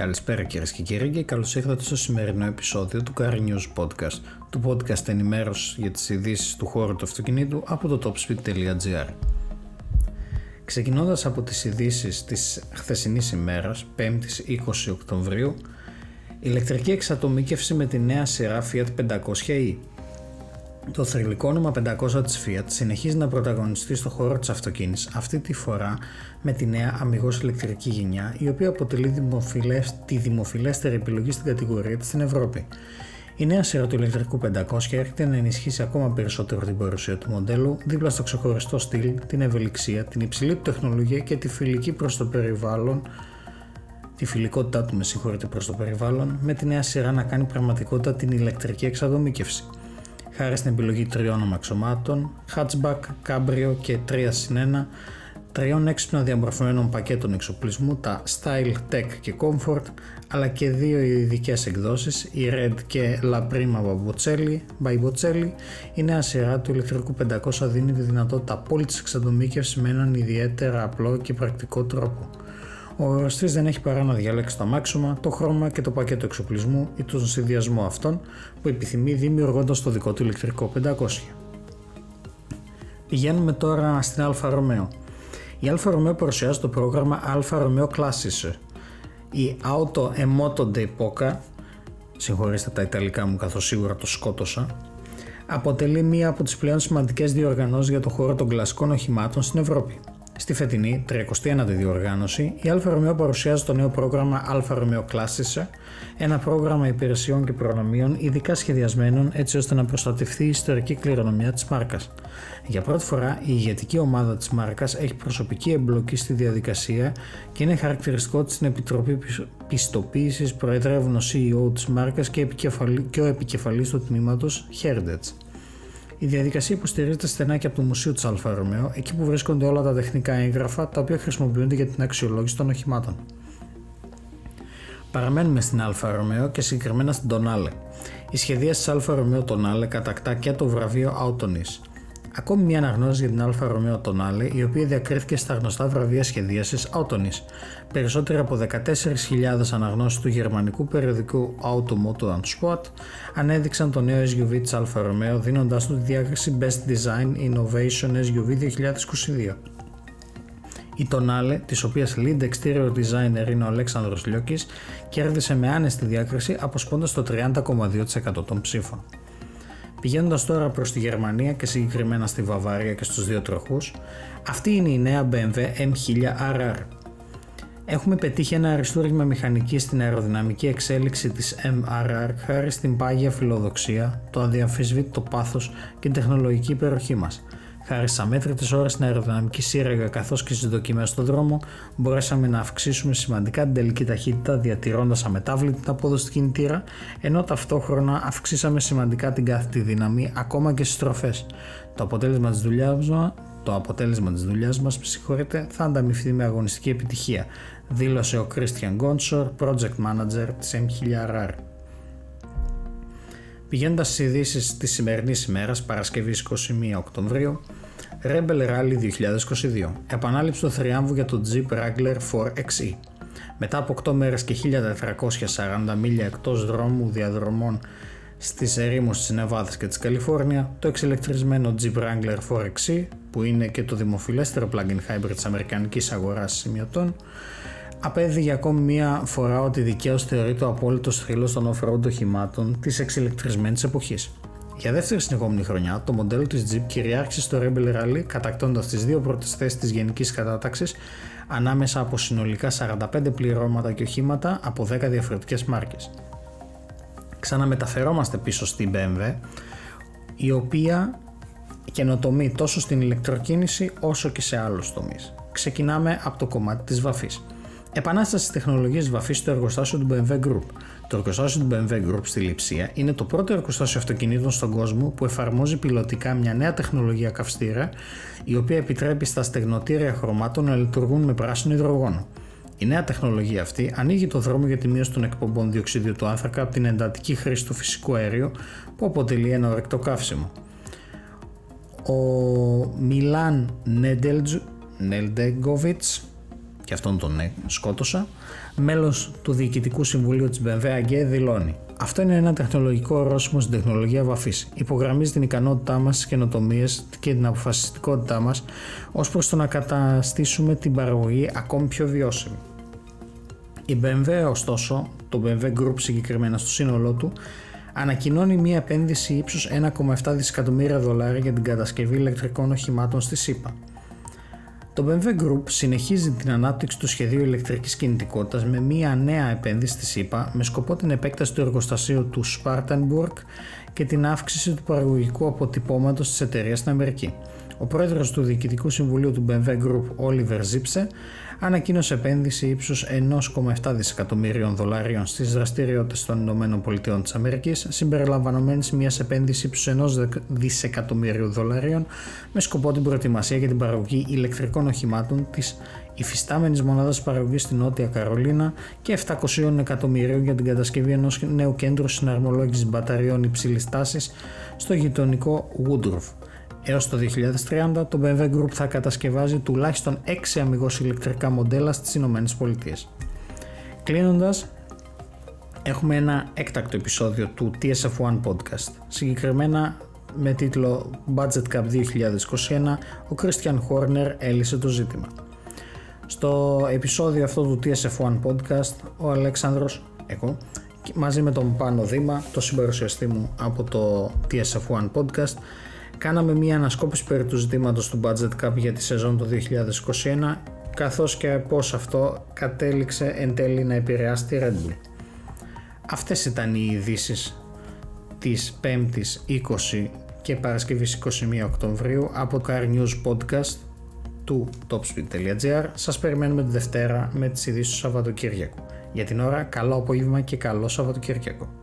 Καλησπέρα κυρίες και κύριοι και καλώς ήρθατε στο σημερινό επεισόδιο του Car News Podcast, του podcast ενημέρωσης για τις ειδήσεις του χώρου του αυτοκινήτου από το topspeed.gr. Ξεκινώντας από τις ειδήσεις της χθεσινής ημέρας, 5η 20 Οκτωβρίου, ηλεκτρική εξατομίκευση με τη νέα σειρά Fiat 500e το θρηλυκό όνομα 500 της Fiat συνεχίζει να πρωταγωνιστεί στο χώρο της αυτοκίνησης αυτή τη φορά με τη νέα αμυγός ηλεκτρική γενιά η οποία αποτελεί δημοφιλές, τη δημοφιλέστερη επιλογή στην κατηγορία της στην Ευρώπη. Η νέα σειρά του ηλεκτρικού 500 έρχεται να ενισχύσει ακόμα περισσότερο την παρουσία του μοντέλου δίπλα στο ξεχωριστό στυλ, την ευελιξία, την υψηλή του τεχνολογία και τη φιλική προς το περιβάλλον τη φιλικότητά του με συγχωρείτε προς το περιβάλλον με τη νέα σειρά να κάνει πραγματικότητα την ηλεκτρική εξαδομήκευση χάρη στην επιλογή τριών αμαξωμάτων, hatchback, cabrio και 3 συν 1, τριών έξυπνα διαμορφωμένων πακέτων εξοπλισμού, τα Style, Tech και Comfort, αλλά και δύο ειδικές εκδόσεις, η Red και La Prima by Bocelli, η νέα σειρά του ηλεκτρικού 500 δίνει τη δυνατότητα απόλυτης εξατομίκευσης με έναν ιδιαίτερα απλό και πρακτικό τρόπο. Ο αγοραστή δεν έχει παρά να διαλέξει το αμάξωμα, το χρώμα και το πακέτο εξοπλισμού ή τον συνδυασμό αυτών που επιθυμεί δημιουργώντας το δικό του ηλεκτρικό 500. Πηγαίνουμε τώρα στην Alfa Romeo. Η Alfa Romeo παρουσιάζει το πρόγραμμα Alfa Romeo Classiche. Η Auto e Moto d'Epoca, συγχωρήστε τα ιταλικά μου καθώς σίγουρα το σκότωσα, αποτελεί μία από τις πλέον σημαντικές διοργανώσεις για το χώρο των κλασικών οχημάτων στην Ευρώπη. Στη φετινή 39η διοργάνωση, η Alfa Romeo παρουσιάζει το νέο πρόγραμμα Alfa Romeo Classiche, ένα πρόγραμμα υπηρεσιών και προνομίων ειδικά σχεδιασμένων έτσι ώστε να προστατευτεί η ιστορική κληρονομιά της μάρκας. Για πρώτη φορά, η ηγετική ομάδα της μάρκας έχει προσωπική εμπλοκή στη διαδικασία και είναι χαρακτηριστικό τη στην Επιτροπή Πιστοποίησης προεδρεύουν ο CEO της μάρκας και ο επικεφαλής του τμήματος Heritage. Η διαδικασία υποστηρίζεται στενά και από το Μουσείο της Alfa Romeo, εκεί που βρίσκονται όλα τα τεχνικά έγγραφα τα οποία χρησιμοποιούνται για την αξιολόγηση των οχημάτων. Παραμένουμε στην Αλφα Ρωμαίο και συγκεκριμένα στην Τονάλε. Η σχεδία τη Αλφα Ρωμαίο Τονάλε κατακτά και το βραβείο Autonis. Ακόμη μια αναγνώριση για την Αλφα Ρωμαίο Τονάλε, η οποία διακρίθηκε στα γνωστά βραβεία σχεδίασης Autonis. Περισσότεροι από 14.000 αναγνώστες του γερμανικού περιοδικού Auto Motor und Sport ανέδειξαν το νέο SUV της Αλφα Ρωμαίο, δίνοντάς του τη διάκριση Best Design Innovation SUV 2022. Η Tonale, της οποίας lead exterior designer είναι ο Αλέξανδρος Λιώκης, κέρδισε με άνεστη διάκριση αποσπώντας το 30,2% των ψήφων. Πηγαίνοντας τώρα προς τη Γερμανία και συγκεκριμένα στη Βαβάρια και στους δύο τροχούς, αυτή είναι η νέα BMW M1000 RR. Έχουμε πετύχει ένα αριστούργημα μηχανική στην αεροδυναμική εξέλιξη της MRR χάρη στην πάγια φιλοδοξία, το αδιαμφισβήτητο πάθος και την τεχνολογική υπεροχή μας – Χάρη στι αμέτρητε ώρε στην αεροδυναμική σύραγγα καθώς και στις δοκιμές στον δρόμο, μπορέσαμε να αυξήσουμε σημαντικά την τελική ταχύτητα διατηρώντας αμετάβλητη την απόδοση του κινητήρα, ενώ ταυτόχρονα αυξήσαμε σημαντικά την κάθετη δύναμη ακόμα και στις στροφές. Το αποτέλεσμα της δουλειάς το αποτέλεσμα της δουλειάς μας, θα ανταμυφθεί με αγωνιστική επιτυχία, δήλωσε ο Christian Gonchor, Project Manager της M1000RR. Πηγαίνοντας στι ειδήσεις της σημερινής ημέρας, Παρασκευή 21 Οκτωβρίου, Rebel Rally 2022. Επανάληψη του θριάμβου για το Jeep Wrangler 4XE. Μετά από 8 μέρες και 1440 μίλια εκτός δρόμου διαδρομών στις ερήμους της Νεβάδας και της Καλιφόρνια, το εξελεκτρισμένο Jeep Wrangler 4XE, που είναι και το δημοφιλέστερο plug-in hybrid της αμερικανικής αγοράς σημειωτών, απέδει για ακόμη μία φορά ότι δικαίω θεωρεί το απόλυτο θρύλο των off-road οχημάτων της εξελεκτρισμένη εποχής. Για δεύτερη συνεχόμενη χρονιά, το μοντέλο της Jeep κυριάρχησε στο Rebel Rally, κατακτώντας τις δύο πρώτες θέσεις της γενικής κατάταξης ανάμεσα από συνολικά 45 πληρώματα και οχήματα από 10 διαφορετικές μάρκες. Ξαναμεταφερόμαστε πίσω στην BMW, η οποία καινοτομεί τόσο στην ηλεκτροκίνηση όσο και σε άλλους τομείς. Ξεκινάμε από το κομμάτι της βαφής. Επανάσταση της τεχνολογίας βαφής στο εργοστάσιο του BMW Group. Το εργοστάσιο του BMW Group στη Λιψία είναι το πρώτο εργοστάσιο αυτοκινήτων στον κόσμο που εφαρμόζει πιλωτικά μια νέα τεχνολογία καυστήρα, η οποία επιτρέπει στα στεγνοτήρια χρωμάτων να λειτουργούν με πράσινο υδρογόνο. Η νέα τεχνολογία αυτή ανοίγει το δρόμο για τη μείωση των εκπομπών διοξιδίου του άνθρακα από την εντατική χρήση του φυσικού αέριου που αποτελεί ένα ορεκτό καύσιμο. Ο Μιλάν Νέντελγκοβιτς και αυτόν τον σκότωσα, μέλος του Διοικητικού Συμβουλίου της BMW AG δηλώνει αυτό είναι ένα τεχνολογικό ορόσημο στην τεχνολογία βαφής. Υπογραμμίζει την ικανότητά μας στι καινοτομίες και την αποφασιστικότητά μας ως προς το να καταστήσουμε την παραγωγή ακόμη πιο βιώσιμη. Η BMW, ωστόσο, το BMW Group συγκεκριμένα στο σύνολό του, ανακοινώνει μια επένδυση ύψους 1,7 δισεκατομμύρια δολάρια για την κατασκευή ηλεκτρικών οχημάτων στη ΣΥΠΑ. Το BMW Group συνεχίζει την ανάπτυξη του σχεδίου ηλεκτρικής κινητικότητας με μια νέα επένδυση στη ΣΥΠΑ με σκοπό την επέκταση του εργοστασίου του Spartanburg και την αύξηση του παραγωγικού αποτυπώματος της εταιρείας στην Αμερική. Ο πρόεδρος του Διοικητικού Συμβουλίου του BMW Group, Oliver Zipse, ανακοίνωσε επένδυση ύψους 1,7 δισεκατομμύριων δολάριων στις δραστηριότητες των ΗΠΑ της Αμερικής, συμπεριλαμβανομένης μιας επένδυσης ύψους 1 δισεκατομμύριου δολάριων με σκοπό την προετοιμασία για την παραγωγή ηλεκτρικών οχημάτων της υφιστάμενης μονάδας παραγωγής στη Νότια Καρολίνα και 700 εκατομμυρίων για την κατασκευή ενός νέου κέντρου συναρμολόγησης μπαταριών υψηλής τάσης στο γειτονικό Woodruff. Έως το 2030 το BMW Group θα κατασκευάζει τουλάχιστον 6 αμυγός ηλεκτρικά μοντέλα στις Ηνωμένες Πολιτείες. Κλείνοντας, έχουμε ένα έκτακτο επεισόδιο του TSF1 Podcast, συγκεκριμένα με τίτλο Budget Cup 2021 ο Christian Horner έλυσε το ζήτημα. Στο επεισόδιο αυτό του TSF1 Podcast ο Αλέξανδρος, εγώ, μαζί με τον Πάνο Δήμα, το συμπαρουσιαστή μου από το TSF1 Podcast, κάναμε μια ανασκόπηση περί του ζητήματος του Budget Cup για τη σεζόν το 2021 καθώς και πώς αυτό κατέληξε εν τέλει να επηρεάσει τη Red Bull. Αυτές ήταν οι ειδήσεις της 5ης 20 και Παρασκευής 21 Οκτωβρίου από το Car News Podcast του topspeed.gr. Σας περιμένουμε τη Δευτέρα με τις ειδήσεις του Σαββατοκύριακου. Για την ώρα, καλό απόγευμα και καλό Σαββατοκύριακο.